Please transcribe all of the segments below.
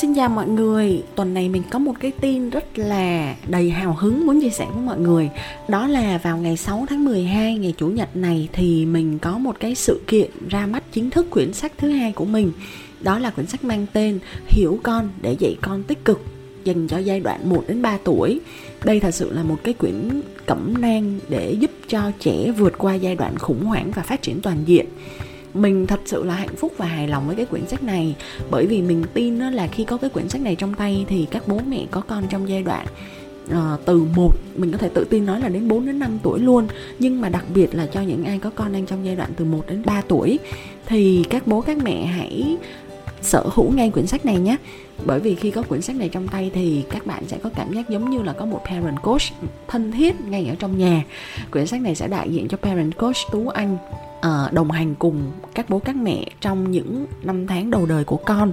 Xin chào mọi người, tuần này mình có một cái tin rất là đầy hào hứng muốn chia sẻ với mọi người. Đó là vào ngày 6 tháng 12, ngày Chủ nhật này thì mình có một cái sự kiện ra mắt chính thức quyển sách thứ hai của mình. Đó là quyển sách mang tên Hiểu con để dạy con tích cực dành cho giai đoạn 1 đến 3 tuổi. Đây thật sự là một cái quyển cẩm nang để giúp cho trẻ vượt qua giai đoạn khủng hoảng và phát triển toàn diện mình thật sự là hạnh phúc và hài lòng với cái quyển sách này. Bởi vì mình tin đó là khi có cái quyển sách này trong tay thì các bố mẹ có con trong giai đoạn uh, từ một mình có thể tự tin nói là đến 4 đến 5 tuổi luôn. Nhưng mà đặc biệt là cho những ai có con đang trong giai đoạn từ 1 đến 3 tuổi thì các bố các mẹ hãy sở hữu ngay quyển sách này nhé. Bởi vì khi có quyển sách này trong tay thì các bạn sẽ có cảm giác giống như là có một parent coach thân thiết ngay ở trong nhà. Quyển sách này sẽ đại diện cho parent coach tú anh ờ, đồng hành cùng các bố các mẹ trong những năm tháng đầu đời của con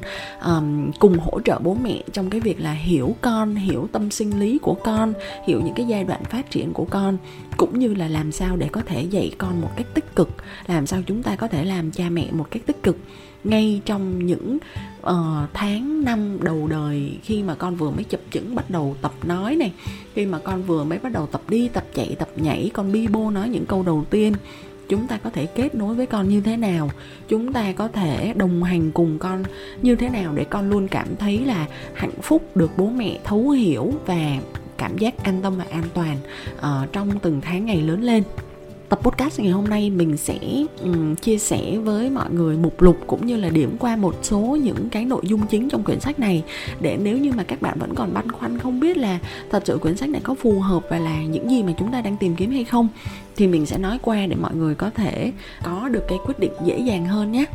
cùng hỗ trợ bố mẹ trong cái việc là hiểu con, hiểu tâm sinh lý của con, hiểu những cái giai đoạn phát triển của con, cũng như là làm sao để có thể dạy con một cách tích cực, làm sao chúng ta có thể làm cha mẹ một cách tích cực ngay trong những uh, tháng năm đầu đời khi mà con vừa mới chập chững bắt đầu tập nói này khi mà con vừa mới bắt đầu tập đi tập chạy tập nhảy con bi bô nói những câu đầu tiên chúng ta có thể kết nối với con như thế nào? Chúng ta có thể đồng hành cùng con như thế nào để con luôn cảm thấy là hạnh phúc được bố mẹ thấu hiểu và cảm giác an tâm và an toàn uh, trong từng tháng ngày lớn lên? Tập podcast ngày hôm nay mình sẽ um, chia sẻ với mọi người mục lục cũng như là điểm qua một số những cái nội dung chính trong quyển sách này. Để nếu như mà các bạn vẫn còn băn khoăn không biết là thật sự quyển sách này có phù hợp và là những gì mà chúng ta đang tìm kiếm hay không thì mình sẽ nói qua để mọi người có thể có được cái quyết định dễ dàng hơn nhé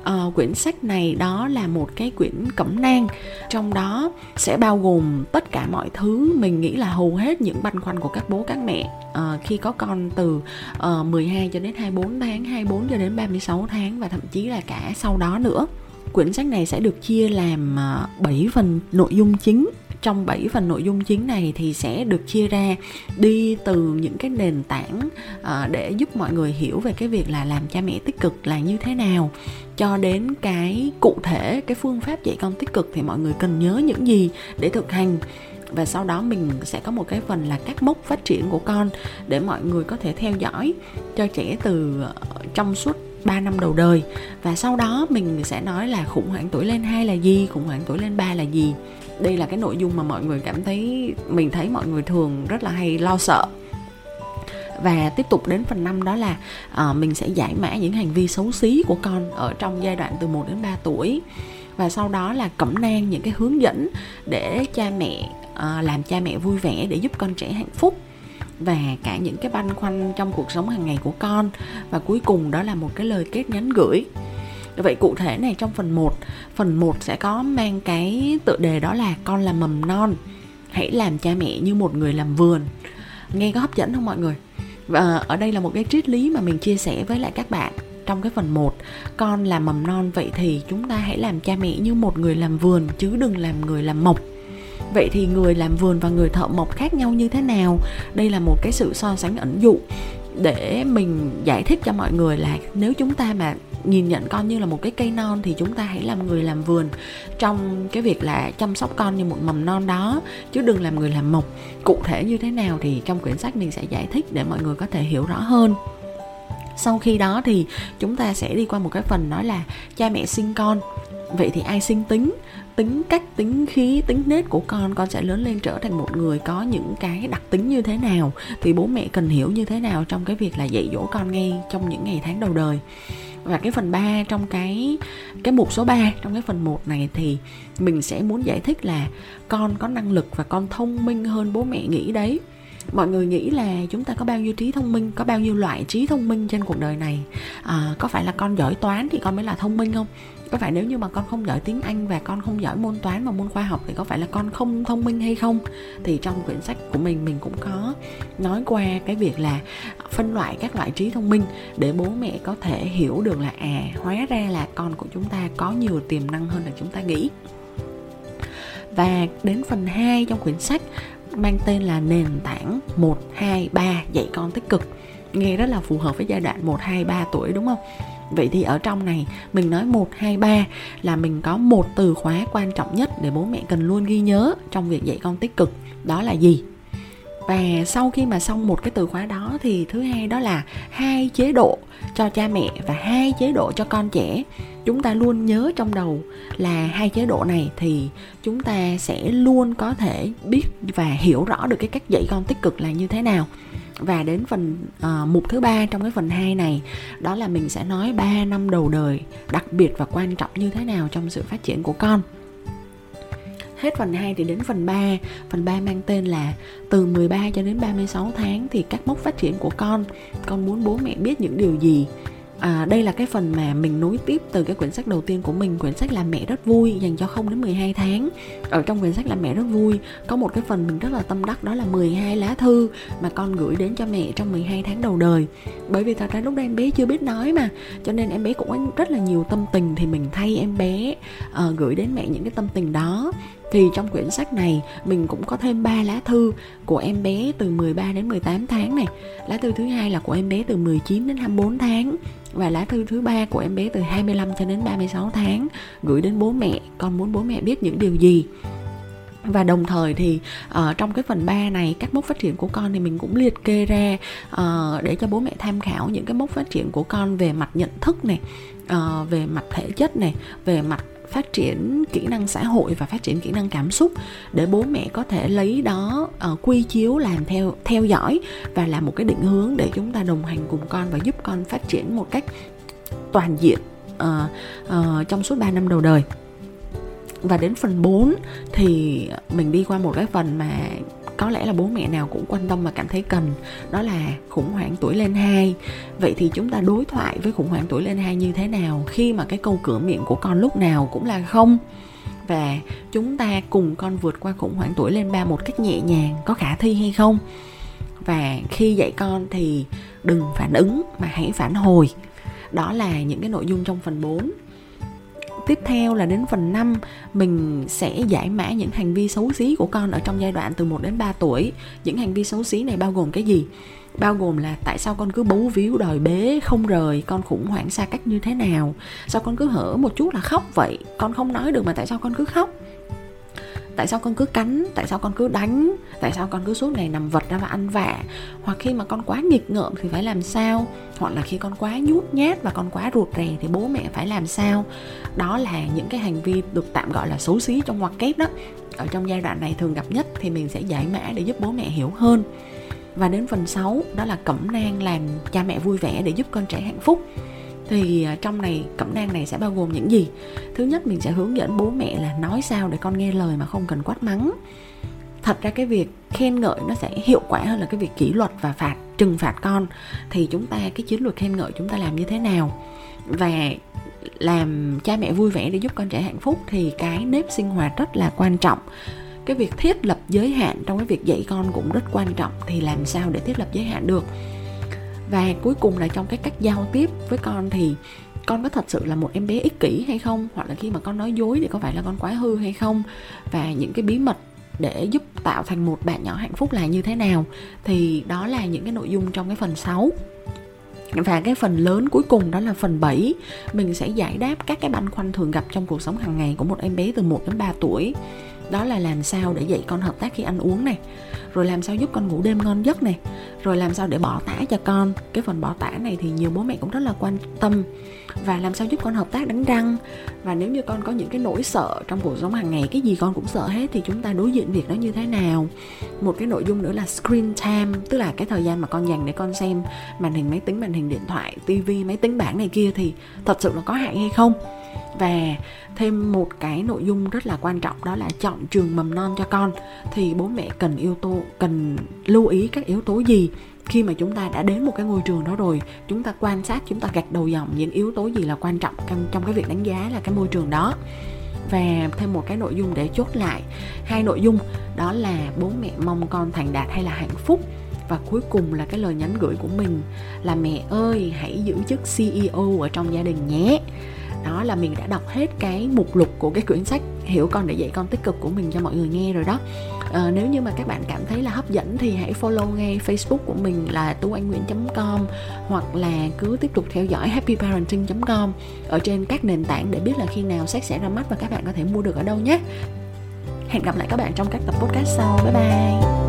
uh, quyển sách này đó là một cái quyển cẩm nang. Trong đó sẽ bao gồm tất cả mọi thứ mình nghĩ là hầu hết những băn khoăn của các bố các mẹ. Uh, khi có con từ ờ, uh, 12 cho đến 24 tháng 24 cho đến 36 tháng và thậm chí là cả sau đó nữa quyển sách này sẽ được chia làm à, 7 phần nội dung chính. Trong 7 phần nội dung chính này thì sẽ được chia ra đi từ những cái nền tảng à, để giúp mọi người hiểu về cái việc là làm cha mẹ tích cực là như thế nào. Cho đến cái cụ thể, cái phương pháp dạy con tích cực thì mọi người cần nhớ những gì để thực hành. Và sau đó mình sẽ có một cái phần là các mốc phát triển của con để mọi người có thể theo dõi cho trẻ từ à, trong suốt 3 năm đầu đời. Và sau đó mình sẽ nói là khủng hoảng tuổi lên hai là gì khủng hoảng tuổi lên ba là gì. Đây là cái nội dung mà mọi người cảm thấy mình thấy mọi người thường rất là hay lo sợ. Và tiếp tục đến phần năm đó là uh, mình sẽ giải mã những hành vi xấu xí của con ở trong giai đoạn từ 1 đến 3 tuổi. Và sau đó là cẩm nang những cái hướng dẫn để cha mẹ uh, làm cha mẹ vui vẻ để giúp con trẻ hạnh phúc và cả những cái băn khoăn trong cuộc sống hàng ngày của con. Và cuối cùng đó là một cái lời kết nhắn gửi. Vậy cụ thể này, trong phần 1 Phần 1 sẽ có mang cái tựa đề đó là con là mầm non, Hãy làm cha mẹ như một người làm vườn. Nghe có hấp dẫn không mọi người? Và ở đây là một cái triết lý mà mình chia sẻ với lại các bạn. Trong cái phần 1 Con là mầm non, vậy thì chúng ta hãy làm cha mẹ như một người làm vườn, chứ đừng làm người làm mộc. Vậy thì người làm vườn và người thợ mộc khác nhau như thế nào? Đây là một cái sự so sánh ẩn dụ để mình giải thích cho mọi người là nếu chúng ta mà nhìn nhận con như là một cái cây non thì chúng ta hãy làm người làm vườn trong cái việc là chăm sóc con như một mầm non đó, chứ đừng làm người làm mộc. Cụ thể như thế nào thì trong quyển sách mình sẽ giải thích để mọi người có thể hiểu rõ hơn. Sau khi đó thì chúng ta sẽ đi qua một cái phần đó là cha mẹ sinh con vậy thì ai sinh tính? Tính cách, tính khí, tính nết của con con sẽ lớn lên trở thành một người có những cái đặc tính như thế nào? Thì bố mẹ cần hiểu như thế nào trong cái việc là dạy dỗ con ngay trong những ngày tháng đầu đời? Và cái phần 3 trong cái cái mục số 3 trong cái phần 1 này thì mình sẽ muốn giải thích là con có năng lực và con thông minh hơn bố mẹ nghĩ đấy mọi người nghĩ là chúng ta có bao nhiêu trí thông minh có bao nhiêu loại trí thông minh trên cuộc đời này? À, có phải là con giỏi toán thì con mới là thông minh không? Có phải nếu như mà con không giỏi tiếng Anh và con không giỏi môn toán và môn khoa học thì có phải là con không thông minh hay không? Thì trong quyển sách của mình mình cũng có nói qua cái việc là phân loại các loại trí thông minh để bố mẹ có thể hiểu được là à hóa ra là con của chúng ta có nhiều tiềm năng hơn là chúng ta nghĩ. Và đến phần 2 trong quyển sách mang tên là nền tảng 1, 2, 3 dạy con tích cực nghe rất là phù hợp với giai đoạn 1, 2, 3 tuổi đúng không? Vậy thì ở trong này mình nói 1, 2, 3 là mình có một từ khóa quan trọng nhất để bố mẹ cần luôn ghi nhớ trong việc dạy con tích cực đó là gì? Và sau khi mà xong một cái từ khóa đó thì thứ hai đó là hai chế độ cho cha mẹ và hai chế độ cho con trẻ. Chúng ta luôn nhớ trong đầu là hai chế độ này thì chúng ta sẽ luôn có thể biết và hiểu rõ được cái cách dạy con tích cực là như thế nào. Và đến phần uh, mục thứ ba trong cái phần 2 này đó là mình sẽ nói 3 năm đầu đời đặc biệt và quan trọng như thế nào trong sự phát triển của con hết phần 2 thì đến phần 3 phần 3 mang tên là từ 13 cho đến 36 tháng thì các mốc phát triển của con. Con muốn bố mẹ biết những điều gì? À, đây là cái phần mà mình nối tiếp từ cái quyển sách đầu tiên của mình quyển sách làm mẹ rất vui dành cho 0 đến 12 tháng. Ở trong quyển sách làm mẹ rất vui có một cái phần mình rất là tâm đắc đó là 12 lá thư mà con gửi đến cho mẹ trong 12 tháng đầu đời. Bởi vì thật ra lúc đó em bé chưa biết nói mà cho nên em bé cũng có rất là nhiều tâm tình thì mình thay em bé uh, gửi đến mẹ những cái tâm tình đó thì trong quyển sách này mình cũng có thêm 3 lá thư của em bé từ 13 đến 18 tháng này. Lá thư thứ hai là của em bé từ 19 đến 24 tháng và lá thư thứ ba của em bé từ 25 cho đến 36 tháng gửi đến bố mẹ con muốn bố mẹ biết những điều gì và đồng thời thì uh, trong cái phần 3 này các mốc phát triển của con thì mình cũng liệt kê ra uh, để cho bố mẹ tham khảo những cái mốc phát triển của con về mặt nhận thức này uh, về mặt thể chất này về mặt phát triển kỹ năng xã hội và phát triển kỹ năng cảm xúc để bố mẹ có thể lấy đó uh, quy chiếu làm theo theo dõi và làm một cái định hướng để chúng ta đồng hành cùng con và giúp con phát triển một cách toàn diện uh, uh, trong suốt 3 năm đầu đời. Và đến phần 4 thì mình đi qua một cái phần mà có lẽ là bố mẹ nào cũng quan tâm và cảm thấy cần. Đó là khủng hoảng tuổi lên 2 vậy thì chúng ta đối thoại với khủng hoảng tuổi lên 2 như thế nào? Khi mà cái câu cửa miệng của con lúc nào cũng là không. Và chúng ta cùng con vượt qua khủng hoảng tuổi lên ba một cách nhẹ nhàng, có khả thi hay không? Và khi dạy con thì đừng phản ứng mà hãy phản hồi. Đó là những cái nội dung trong phần 4 tiếp theo là đến phần 5 mình sẽ giải mã những hành vi xấu xí của con ở trong giai đoạn từ 1 đến 3 tuổi. Những hành vi xấu xí này bao gồm cái gì? bao gồm là tại sao con cứ bấu víu đòi bế, không rời, con khủng hoảng xa cách như thế nào sao con cứ hở một chút là khóc vậy con không nói được mà tại sao con cứ khóc tại sao con cứ cắn? Tại sao con cứ đánh? Tại sao con cứ suốt ngày nằm vật ra và ăn vạ? Hoặc khi mà con quá nghịch ngợm thì phải làm sao? Hoặc là khi con quá nhút nhát và con quá ruột rè thì bố mẹ phải làm sao? Đó là những cái hành vi được tạm gọi là xấu xí trong ngoặc kép đó. Ở trong giai đoạn này thường gặp nhất thì mình sẽ giải mã để giúp bố mẹ hiểu hơn. Và đến phần 6 đó là cẩm nang làm cha mẹ vui vẻ để giúp con trẻ hạnh phúc thì à, trong này, cẩm nang này sẽ bao gồm những gì? Thứ nhất, mình sẽ hướng dẫn bố mẹ là nói sao để con nghe lời mà không cần quát mắng. Thật ra cái việc khen ngợi nó sẽ hiệu quả hơn là cái việc kỷ luật và phạt, trừng phạt con. Thì chúng ta, cái chiến lược khen ngợi chúng ta làm như thế nào? Và làm cha mẹ vui vẻ để giúp con trẻ hạnh phúc thì cái nếp sinh hoạt rất là quan trọng. Cái việc thiết lập giới hạn trong cái việc dạy con cũng rất quan trọng. Thì làm sao để thiết lập giới hạn được? Và cuối cùng là trong cái cách giao tiếp với con thì con có thật sự là một em bé ích kỷ hay không? Hoặc là khi mà con nói dối thì có phải là con quá hư hay không? Và những cái bí mật để giúp tạo thành một bạn nhỏ hạnh phúc là như thế nào? Thì đó là những cái nội dung trong cái phần 6 và cái phần lớn cuối cùng đó là phần 7 Mình sẽ giải đáp các cái băn khoăn thường gặp trong cuộc sống hàng ngày của một em bé từ 1 đến 3 tuổi. Đó là làm sao để dạy con hợp tác khi ăn uống này? Rồi làm sao giúp con ngủ đêm ngon giấc này? Rồi làm sao để bỏ tả cho con? Cái phần bỏ tả này thì nhiều bố mẹ cũng rất là quan tâm. Và làm sao giúp con hợp tác đánh răng? Và nếu như con có những cái nỗi sợ trong cuộc sống hàng ngày, cái gì con cũng sợ hết thì chúng ta đối diện việc đó như thế nào? Một cái nội dung nữa là screen time, tức là cái thời gian mà con dành để con xem màn hình máy tính, màn hình điện thoại tivi máy tính bảng này kia thì thật sự là có hại hay không? Và thêm một cái nội dung rất là quan trọng đó là chọn trường mầm non cho con. Thì bố mẹ cần yếu tố cần lưu ý các yếu tố gì khi mà chúng ta đã đến một cái ngôi trường đó rồi? Chúng ta quan sát chúng ta gạch đầu dòng những yếu tố gì là quan trọng trong, trong cái việc đánh giá là cái môi trường đó. Và thêm một cái nội dung để chốt lại hai nội dung đó là bố mẹ mong con thành đạt hay là hạnh phúc? Và cuối cùng là cái lời nhắn gửi của mình là mẹ ơi hãy giữ chức CEO ở trong gia đình nhé đó là mình đã đọc hết cái mục lục của cái quyển sách hiểu con để dạy con tích cực của mình cho mọi người nghe rồi đó. À, nếu như mà các bạn cảm thấy là hấp dẫn thì hãy follow ngay facebook của mình là tuanhnguyễn com hoặc là cứ tiếp tục theo dõi happyparenting com ở trên các nền tảng để biết là khi nào sách sẽ ra mắt và các bạn có thể mua được ở đâu nhé. Hẹn gặp lại các bạn trong các tập podcast sau. Bye bye.